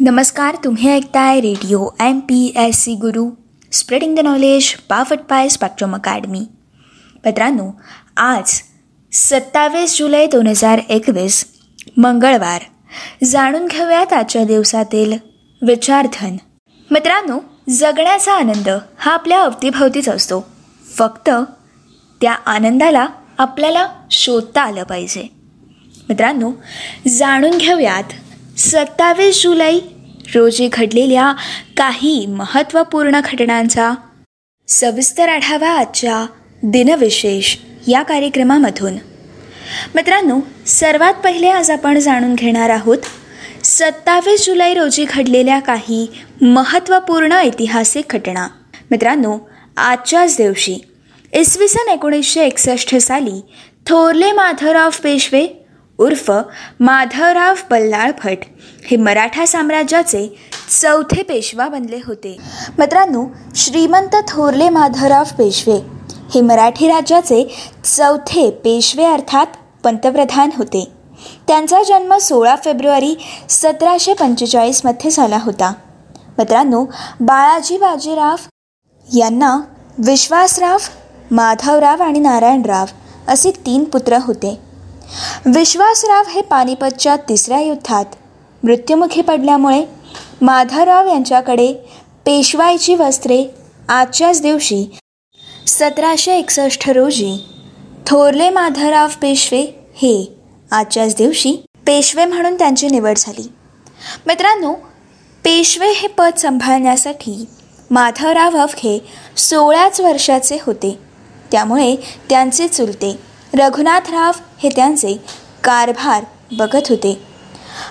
नमस्कार तुम्ही ऐकताय radio M P S C Guru. Spreading the knowledge powered by spectrum academy मित्रांनो आज सत्तावीस जुलै दोन हजार एकवीस मंगळवार. जाणून घेऊयात आजच्या दिवसातील विचारधन. मित्रांनो जगण्याचा आनंद हा आपल्या अवतीभवतीच असतो. फक्त त्या आनंदाला आपल्याला शोधता आलं पाहिजे. मित्रांनो जाणून घेऊयात सत्तावीस जुलै रोजी घडलेल्या काही महत्त्वपूर्ण घटनांचा सविस्तर आढावा आजच्या दिनविशेष या कार्यक्रमामधून. मित्रांनो सर्वात पहिले आज आपण जाणून घेणार आहोत सत्तावीस जुलै रोजी घडलेल्या काही महत्त्वपूर्ण ऐतिहासिक घटना. मित्रांनो आजच्याच दिवशी इसवी सन एकोणीसशे एकसष्ट साली थोरले माधवराव पेशवे उर्फ माधवराव बल्लाळ भट हे मराठा साम्राज्याचे चौथे पेशवा बनले होते. मित्रांनो श्रीमंत थोरले माधवराव पेशवे हे मराठी राज्याचे चौथे पेशवे अर्थात पंतप्रधान होते. त्यांचा जन्म सोळा फेब्रुवारी सतराशे पंचेचाळीसमध्ये झाला होता. मित्रांनो बाळाजी बाजीराव यांना विश्वासराव माधवराव आणि नारायणराव असे तीन पुत्र होते. विश्वासराव हे पानिपतच्या तिसऱ्या युद्धात मृत्युमुखी पडल्यामुळे माधवराव यांच्याकडे पेशवाईची वस्त्रे आजच्याच दिवशी सतराशे एकसष्ट रोजी थोरले माधवराव पेशवे हे आजच्याच दिवशी पेशवे म्हणून त्यांची निवड झाली. मित्रांनो पेशवे हे पद सांभाळण्यासाठी माधवराव अवघे सोळाच वर्षाचे होते. त्यामुळे त्यांचे चुलते रघुनाथराव हे त्यांचे कारभार बघत होते.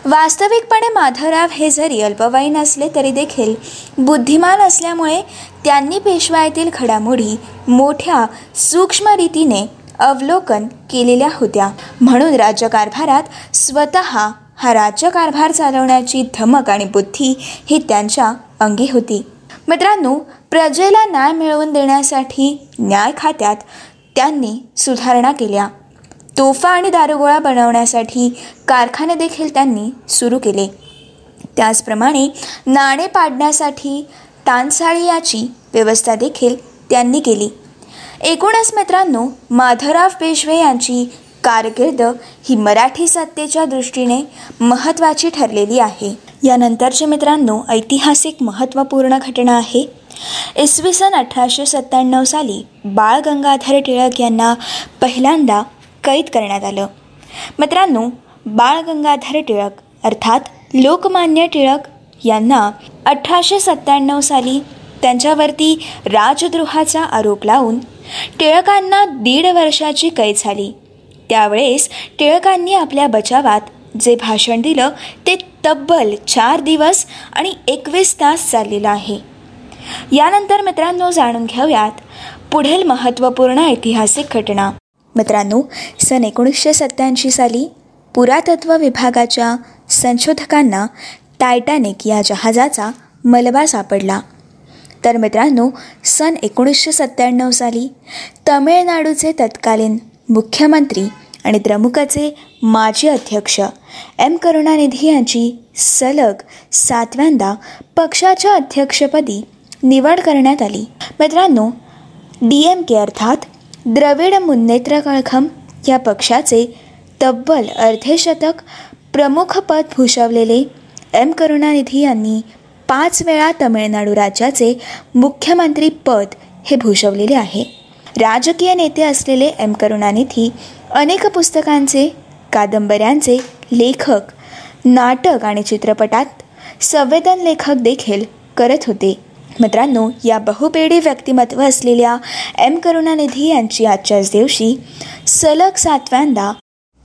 वास्तविकपणे माधवराव हे जरी अल्पवयीन असले तरी देखील बुद्धिमान असल्यामुळे त्यांनी पेशवाईतील घडामोडी मोठ्या सूक्ष्म रीतीने अवलोकन केलेल्या होत्या. म्हणून राज्यकारभारात स्वत हा राज्यकारभार चालवण्याची धमक आणि बुद्धी ही त्यांच्या अंगी होती. मित्रांनो प्रजेला न्याय मिळवून देण्यासाठी न्याय खात्यात त्यांनी सुधारणा केल्या. तोफा आणि दारुगोळा बनवण्यासाठी कारखाने देखील त्यांनी सुरू केले. त्याचप्रमाणे नाणे पाडण्यासाठी तानसाळी याची व्यवस्था देखील त्यांनी केली. एकूणच मित्रांनो माधवराव पेशवे यांची कारकीर्द ही मराठी सत्तेच्या दृष्टीने महत्त्वाची ठरलेली आहे. यानंतरचे मित्रांनो ऐतिहासिक महत्त्वपूर्ण घटना आहे. इसवी सन अठराशे सत्त्याण्णव साली बाळ गंगाधर टिळक यांना पहिल्यांदा कैद करण्यात आलं. मित्रांनो बाळ गंगाधर टिळक अर्थात लोकमान्य टिळक यांना अठराशे सत्त्याण्णव साली त्यांच्यावरती राजद्रोहाचा आरोप लावून टिळकांना दीड वर्षाची कैद झाली. त्यावेळेस टिळकांनी आपल्या बचावात जे भाषण दिलं ते तब्बल चार दिवस आणि एकवीस तास चाललेलं आहे. यानंतर मित्रांनो जाणून घेऊयात पुढील महत्त्वपूर्ण ऐतिहासिक घटना. मित्रांनो सन एकोणीसशे सत्त्याऐंशी साली पुरातत्व विभागाच्या संशोधकांना टायटॅनिक या जहाजाचा मलबा सापडला. तर मित्रांनो सन एकोणीसशे सत्त्याण्णव साली तमिळनाडूचे तत्कालीन मुख्यमंत्री आणि द्रमुकचे माजी अध्यक्ष एम करुणानिधी यांची सलग सातव्यांदा पक्षाच्या अध्यक्षपदी निवड करण्यात आली. मित्रांनो डी एम के अर्थात द्रविड मुन्नेत्र कळखम या पक्षाचे तब्बल अर्धेशतक प्रमुखपद भूषवलेले एम करुणानिधी यांनी पाच वेळा तमिळनाडू राज्याचे मुख्यमंत्री पद हे भूषवलेले आहे. राजकीय नेते असलेले एम करुणानिधी अनेक पुस्तकांचे कादंबऱ्यांचे लेखक नाटक आणि चित्रपटात संवेदन लेखक देखील करत होते. मित्रांनो या बहुपेढी व्यक्तिमत्व असलेल्या एम करुणानिधी यांची आजच्याच दिवशी सलग सातव्यांदा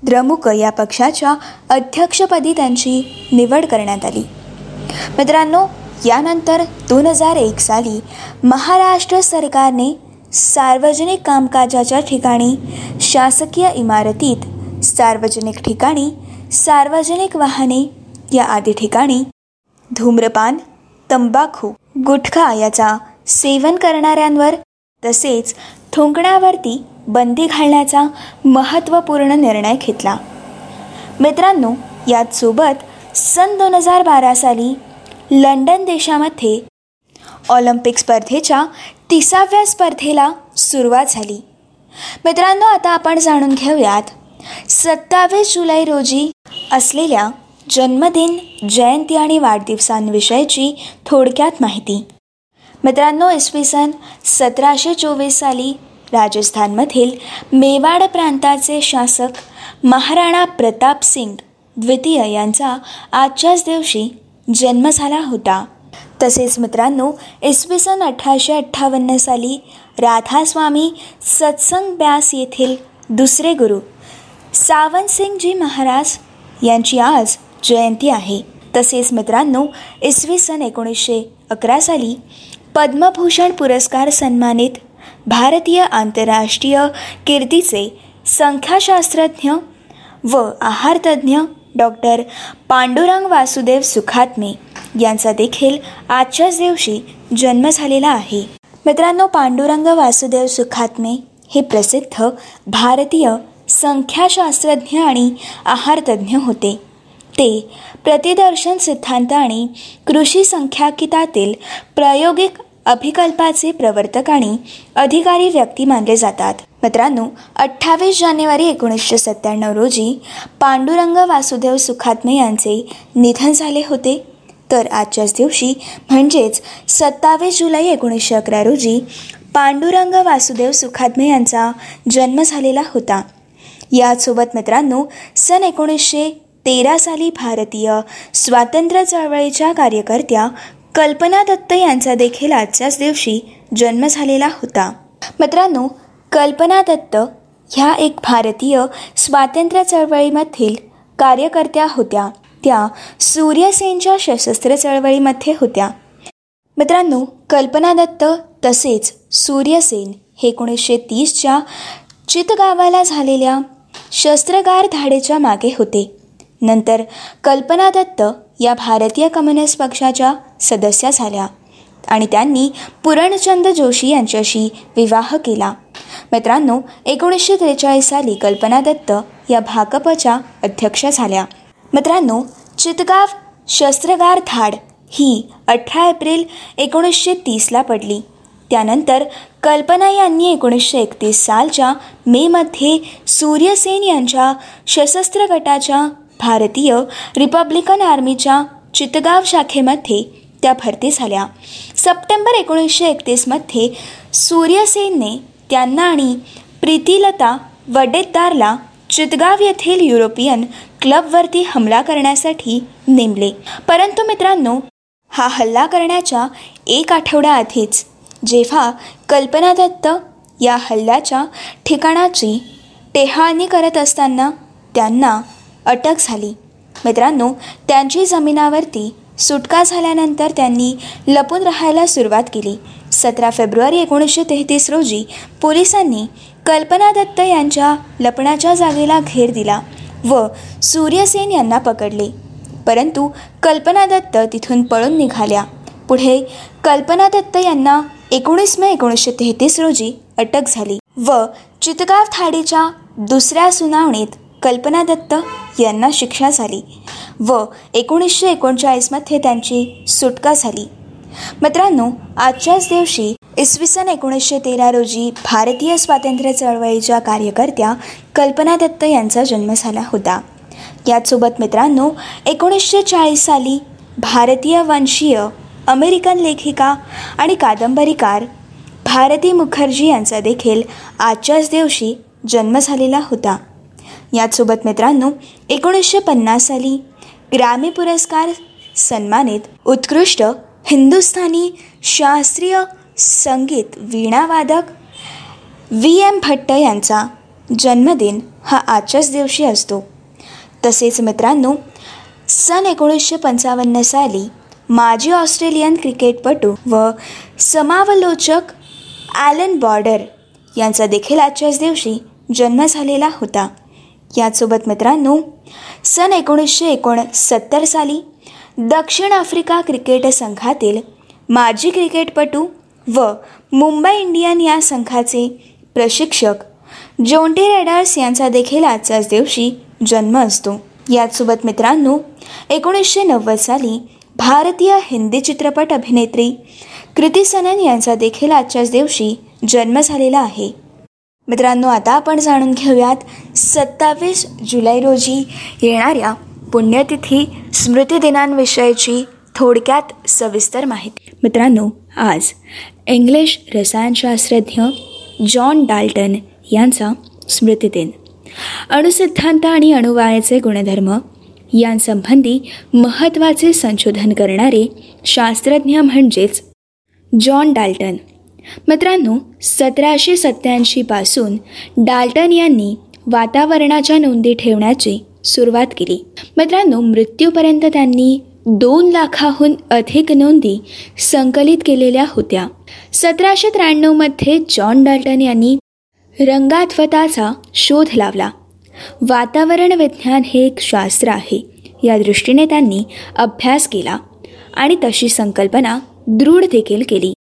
द्रमुक या पक्षाच्या अध्यक्षपदी त्यांची निवड करण्यात आली. मित्रांनो यानंतर दोन हजार एक साली महाराष्ट्र सरकारने सार्वजनिक कामकाजाच्या ठिकाणी शासकीय इमारतीत सार्वजनिक ठिकाणी सार्वजनिक वाहने या आदी ठिकाणी धूम्रपान तंबाखू गुटखा याचा सेवन करणाऱ्यांवर तसेच थुंकण्यावरती बंदी घालण्याचा महत्त्वपूर्ण निर्णय घेतला. मित्रांनो याचसोबत सन दोन हजार बारा साली लंडन देशामध्ये ऑलिम्पिक स्पर्धेच्या तिसाव्या स्पर्धेला सुरुवात झाली. मित्रांनो आता आपण जाणून घेऊयात सत्तावीस जुलै रोजी असलेल्या जन्मदिन जयंती आणि वाढदिवसांविषयीची थोडक्यात माहिती. मित्रांनो इसवी सन सतराशे चोवीस साली राजस्थानमधील मेवाड प्रांताचे शासक महाराणा प्रताप सिंग द्वितीय यांचा आजच्याच दिवशी जन्म झाला होता. तसेच मित्रांनो इसवी सन अठराशे अठ्ठावन्न साली राधास्वामी सत्संग ब्यास येथील दुसरे गुरु सावंतसिंगजी महाराज यांची आज जयंती आहे. तसेच मित्रांनो इसवी सन एकोणीसशे अकरा साली पद्मभूषण पुरस्कार सन्मानित भारतीय आंतरराष्ट्रीय कीर्तीचे संख्याशास्त्रज्ञ व आहारतज्ञ डॉक्टर पांडुरंग वासुदेव सुखात्मे यांचा देखील आजच्याच दिवशी जन्म झालेला आहे. मित्रांनो पांडुरंग वासुदेव सुखात्मे हे प्रसिद्ध भारतीय संख्याशास्त्रज्ञ आणि आहारतज्ञ होते. ते प्रतिदर्शन सिद्धांत आणि कृषी संख्याकितातील प्रायोगिक अभिकल्पाचे प्रवर्तक आणि अधिकारी व्यक्ती मानले जातात. मित्रांनो अठ्ठावीस जानेवारी एकोणीसशे सत्त्याण्णव रोजी पांडुरंग वासुदेव सुखात्मे यांचे निधन झाले होते. तर आजच्याच दिवशी म्हणजेच सत्तावीस जुलै एकोणीसशे अकरा रोजी पांडुरंग वासुदेव सुखात्मे यांचा जन्म झालेला होता. यासोबत मित्रांनो सन एकोणीसशे तेरा साली भारतीय स्वातंत्र्य चळवळीच्या कार्यकर्त्या कल्पना दत्त यांचा देखील आजच्याच दिवशी जन्म झालेला होता. मित्रांनो कल्पना दत्त ह्या एक भारतीय स्वातंत्र्य चळवळीमधील कार्यकर्त्या होत्या. त्या सूर्यसेनच्या सशस्त्र चळवळीमध्ये होत्या. मित्रांनो कल्पना दत्त तसेच सूर्यसेन हे एकोणीसशे तीसच्या चितगावाला झालेल्या शस्त्रगार धाडेच्या मागे होते. नंतर कल्पना दत्त या भारतीय कम्युनिस्ट पक्षाच्या सदस्या झाल्या आणि त्यांनी पुरणचंद जोशी यांच्याशी विवाह केला. मित्रांनो एकोणीसशे त्रेचाळीस साली कल्पना दत्त या भाकपच्या अध्यक्षा झाल्या. मित्रांनो चितगाव शस्त्रगार धाड ही अठरा एप्रिल एकोणीसशे तीसला पडली. त्यानंतर कल्पना यांनी एकोणीसशे एकतीस सालच्या मेमध्ये सूर्यसेन यांच्या सशस्त्र गटाच्या भारतीय रिपब्लिकन आर्मीच्या चितगाव शाखेमध्ये त्या भरती झाल्या. सप्टेंबर एकोणीसशे एकतीसमध्ये सूर्यसेनने त्यांना आणि प्रीतिलता वडेद्दारला चितगाव येथील युरोपियन क्लबवरती हमला करण्यासाठी नेमले. परंतु मित्रांनो हा हल्ला करण्याच्या एक आठवड्याआधीच जेव्हा कल्पना दत्त या हल्ल्याच्या ठिकाणाची टेहाळणी करत असताना त्यांना अटक झाली. मित्रांनो त्यांची जमिनावरती सुटका झाल्यानंतर त्यांनी लपून राहायला सुरुवात केली. सतरा फेब्रुवारी एकोणीसशे तेहतीस रोजी पोलिसांनी कल्पना दत्त यांच्या लपण्याच्या जागेला घेर दिला व सूर्यसेन यांना पकडले. परंतु कल्पना दत्त तिथून पळून निघाल्या. पुढे कल्पना दत्त यांना एकोणीस मे एकोणीसशे तेहतीस रोजी अटक झाली व चितगाव थाडीच्या दुसऱ्या सुनावणीत कल्पना दत्त यांना शिक्षा झाली व एकोणीसशे एकोणचाळीसमध्ये त्यांची सुटका झाली. मित्रांनो आजच्याच दिवशी इसवी सन एकोणीसशे तेरा रोजी भारतीय स्वातंत्र्य चळवळीच्या कार्यकर्त्या कल्पना दत्त यांचा जन्म झाला होता. याचसोबत मित्रांनो एकोणीसशे चाळीस साली भारतीय वंशीय अमेरिकन लेखिका आणि कादंबरीकार भारती मुखर्जी यांचा देखील आजच्याच दिवशी जन्म झालेला होता. याचसोबत मित्रांनो एकोणीसशे पन्नास साली ग्रामी पुरस्कार सन्मानित उत्कृष्ट हिंदुस्थानी शास्त्रीय संगीत वीणावादक व्ही एम भट्ट यांचा जन्मदिन हा आजच्याच दिवशी असतो. तसेच मित्रांनो सन एकोणीसशे पंचावन्न साली माजी ऑस्ट्रेलियन क्रिकेटपटू व समावलोचक ॲलन बॉर्डर यांचा देखील आजच्याच दिवशी जन्म झालेला होता. याचसोबत मित्रांनो सन एकोणीसशे एकोणसत्तर साली दक्षिण आफ्रिका क्रिकेट संघातील माजी क्रिकेटपटू व मुंबई इंडियन या संघाचे प्रशिक्षक जोंटी रेडर्स यांचा देखील आजच्याच दिवशी जन्म असतो. याचसोबत मित्रांनो एकोणीसशे नव्वद साली भारतीय हिंदी चित्रपट अभिनेत्री कृती सनन यांचा देखील आजच्याच दिवशी जन्म झालेला आहे. मित्रांनो आता आपण जाणून घेऊयात सत्तावीस जुलै रोजी येणाऱ्या पुण्यतिथी स्मृतिदिनांविषयीची थोडक्यात सविस्तर माहिती. मित्रांनो आज इंग्लिश रसायनशास्त्रज्ञ जॉन डाल्टन यांचा स्मृतिदिन अणुसिद्धांत आणि अणुवायाचे गुणधर्म यांसंबंधी महत्त्वाचे संशोधन करणारे शास्त्रज्ञ म्हणजेच जॉन डाल्टन. मित्रांनो सतराशे सत्त्याऐंशीपासून डाल्टन यांनी वातावरणाच्या नोंदी ठेवण्याची सुरुवात केली. मित्रांनो मृत्यूपर्यंत त्यांनी दोन लाखाहून अधिक नोंदी संकलित केलेल्या होत्या. सतराशे त्र्याण्णवमध्ये जॉन डाल्टन यांनी रंगात्वताचा शोध लावला. वातावरण विज्ञान हे एक शास्त्र आहे. या दृष्टीने त्यांनी अभ्यास केला आणि तशी संकल्पना दृढ देखील केली.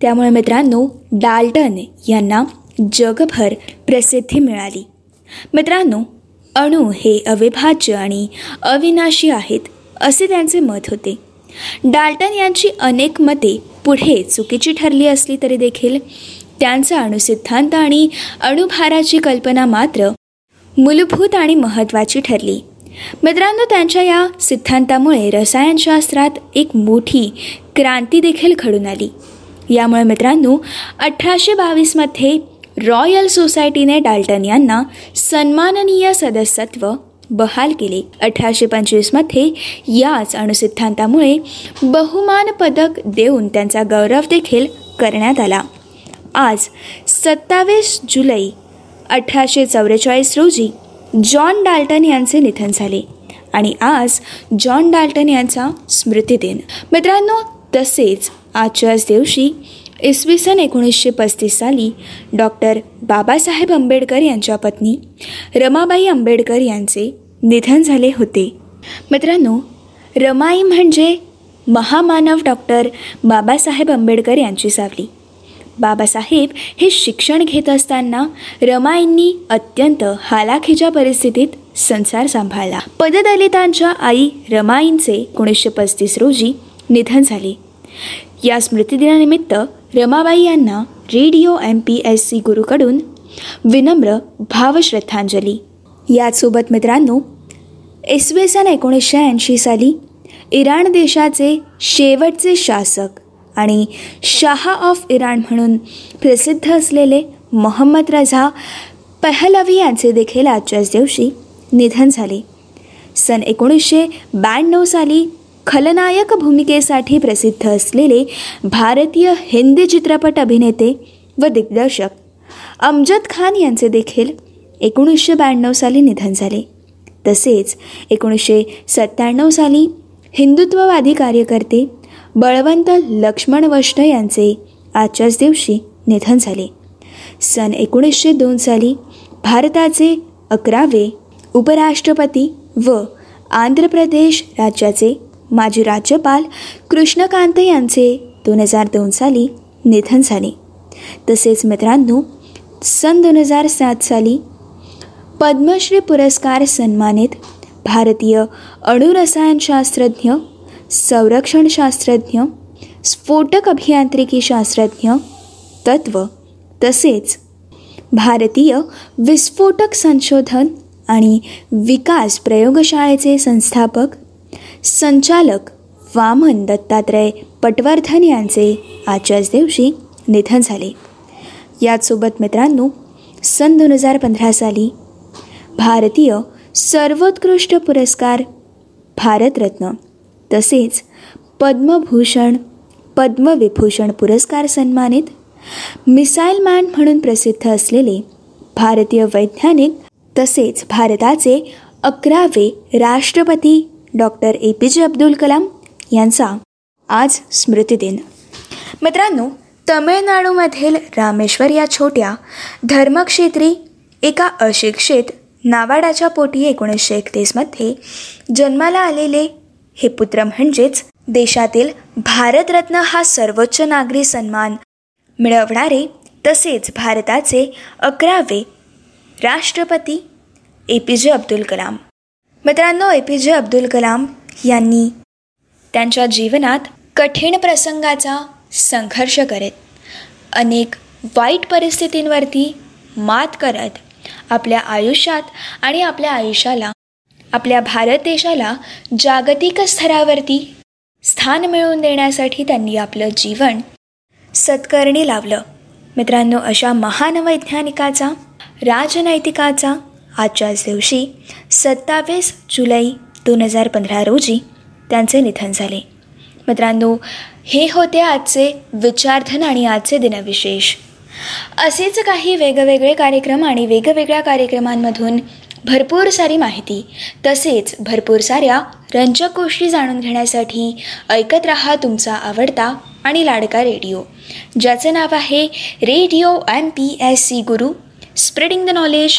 त्यामुळे मित्रांनो डाल्टन यांना जगभर प्रसिद्धी मिळाली. मित्रांनो अणू हे अविभाज्य आणि अविनाशी आहेत असे त्यांचे मत होते. डाल्टन यांची अनेक मते पुढे चुकीची ठरली असली तरी देखील त्यांचा अणुसिद्धांत आणि अणुभाराची कल्पना मात्र मूलभूत आणि महत्त्वाची ठरली. मित्रांनो त्यांच्या या सिद्धांतामुळे रसायनशास्त्रात एक मोठी क्रांती देखील घडून आली. यामुळे मित्रांनो अठराशे बावीसमध्ये रॉयल सोसायटीने डाल्टन यांना सन्माननीय सदस्यत्व बहाल केले. अठराशे पंचवीसमध्ये याच अणुसिद्धांतामुळे बहुमान पदक देऊन त्यांचा गौरव देखील करण्यात आला. आज सत्तावीस जुलै अठराशे चौवेचाळीस रोजी जॉन डाल्टन यांचे निधन झाले आणि आज जॉन डाल्टन यांचा स्मृतिदिन. मित्रांनो तसेच आजच्याच दिवशी इसवी सन एकोणीसशे पस्तीस साली डॉक्टर बाबासाहेब आंबेडकर यांच्या पत्नी रमाबाई आंबेडकर यांचे निधन झाले होते. मित्रांनो रमाई म्हणजे महामानव डॉक्टर बाबासाहेब आंबेडकर यांची सावली. बाबासाहेब हे शिक्षण घेत असताना रमाईंनी अत्यंत हालाखीच्या परिस्थितीत संसार सांभाळला. पददलितांच्या आई रमाईंचे एकोणीसशे पस्तीस रोजी निधन झाले. या स्मृतिदिनानिमित्त रमाबाई यांना radio M P S C गुरुकडून विनम्र भावश्रद्धांजली. याचसोबत मित्रांनो इसवी सन एकोणीसशे ऐंशी साली इराण देशाचे शेवटचे शासक आणि शाह ऑफ इराण म्हणून प्रसिद्ध असलेले मोहम्मद रझा पहलवी यांचे देखील आजच्याच दिवशी निधन झाले. सन एकोणीसशे ब्याण्णव साली खलनायक भूमिकेसाठी प्रसिद्ध असलेले भारतीय हिंदी चित्रपट अभिनेते व दिग्दर्शक अमजद खान यांचे देखील एकोणीसशे ब्याण्णव साली निधन झाले. तसेच एकोणीसशे सत्त्याण्णव साली हिंदुत्ववादी कार्यकर्ते बळवंत लक्ष्मण वष्ट यांचे आजच्याच दिवशी निधन झाले. सन एकोणीसशे दोन साली भारताचे अकरावे उपराष्ट्रपती व आंध्र प्रदेश राज्याचे माजी राज्यपाल कृष्णकांत यांचे दोन हजार दोन साली निधन झाले. तसेच मित्रांनो सन दोन हजार सात साली पद्मश्री पुरस्कार सन्मानित भारतीय अणुरसायनशास्त्रज्ञ संरक्षणशास्त्रज्ञ स्फोटक अभियांत्रिकी शास्त्रज्ञ तत्व तसेच भारतीय विस्फोटक संशोधन आणि विकास प्रयोगशाळेचे संस्थापक संचालक वामन दत्तात्रय पटवर्धन यांचे आजच्याच दिवशी निधन झाले. याचसोबत मित्रांनो सन दोन हजार पंधरा साली भारतीय सर्वोत्कृष्ट पुरस्कार भारतरत्न तसेच पद्मभूषण पद्मविभूषण पुरस्कार सन्मानित मिसाईल मॅन म्हणून प्रसिद्ध असलेले भारतीय वैज्ञानिक तसेच भारताचे अकरावे राष्ट्रपती डॉक्टर ए पी जे अब्दुल कलाम यांचा आज स्मृतिदिन मित्रांनो तमिळनाडूमधील रामेश्वर या छोट्या धर्मक्षेत्री एका अशिक्षित नावाडाच्या पोटी एकोणीसशे एकतीसमध्ये जन्माला आलेले हे पुत्र म्हणजेच देशातील भारतरत्न हा सर्वोच्च नागरी सन्मान मिळवणारे तसेच भारताचे अकरावे राष्ट्रपती ए पी जे अब्दुल कलाम. मित्रांनो ए पी जे अब्दुल कलाम यांनी त्यांच्या जीवनात कठीण प्रसंगाचा संघर्ष करत अनेक वाईट परिस्थितींवरती मात करत आपल्या आयुष्यात आणि आपल्या आयुष्याला आपल्या भारत देशाला जागतिक स्तरावरती स्थान मिळवून देण्यासाठी त्यांनी आपलं जीवन सत्कर्णी लावलं. मित्रांनो अशा महान वैज्ञानिकाचा राजनैतिकाचा आजच्याच दिवशी सत्तावीस जुलै दोन हजार पंधरा रोजी त्यांचे निधन झाले. मित्रांनो हे होते आजचे विचारधन आणि आजचे दिनविशेष. असेच काही वेगवेगळे कार्यक्रम आणि वेगवेगळ्या कार्यक्रमांमधून भरपूर सारी माहिती तसेच भरपूर साऱ्या रंजक गोष्टी जाणून घेण्यासाठी ऐकत रहा तुमचा आवडता आणि लाडका रेडिओ ज्याचं नाव आहे radio M P S C Guru spreading the knowledge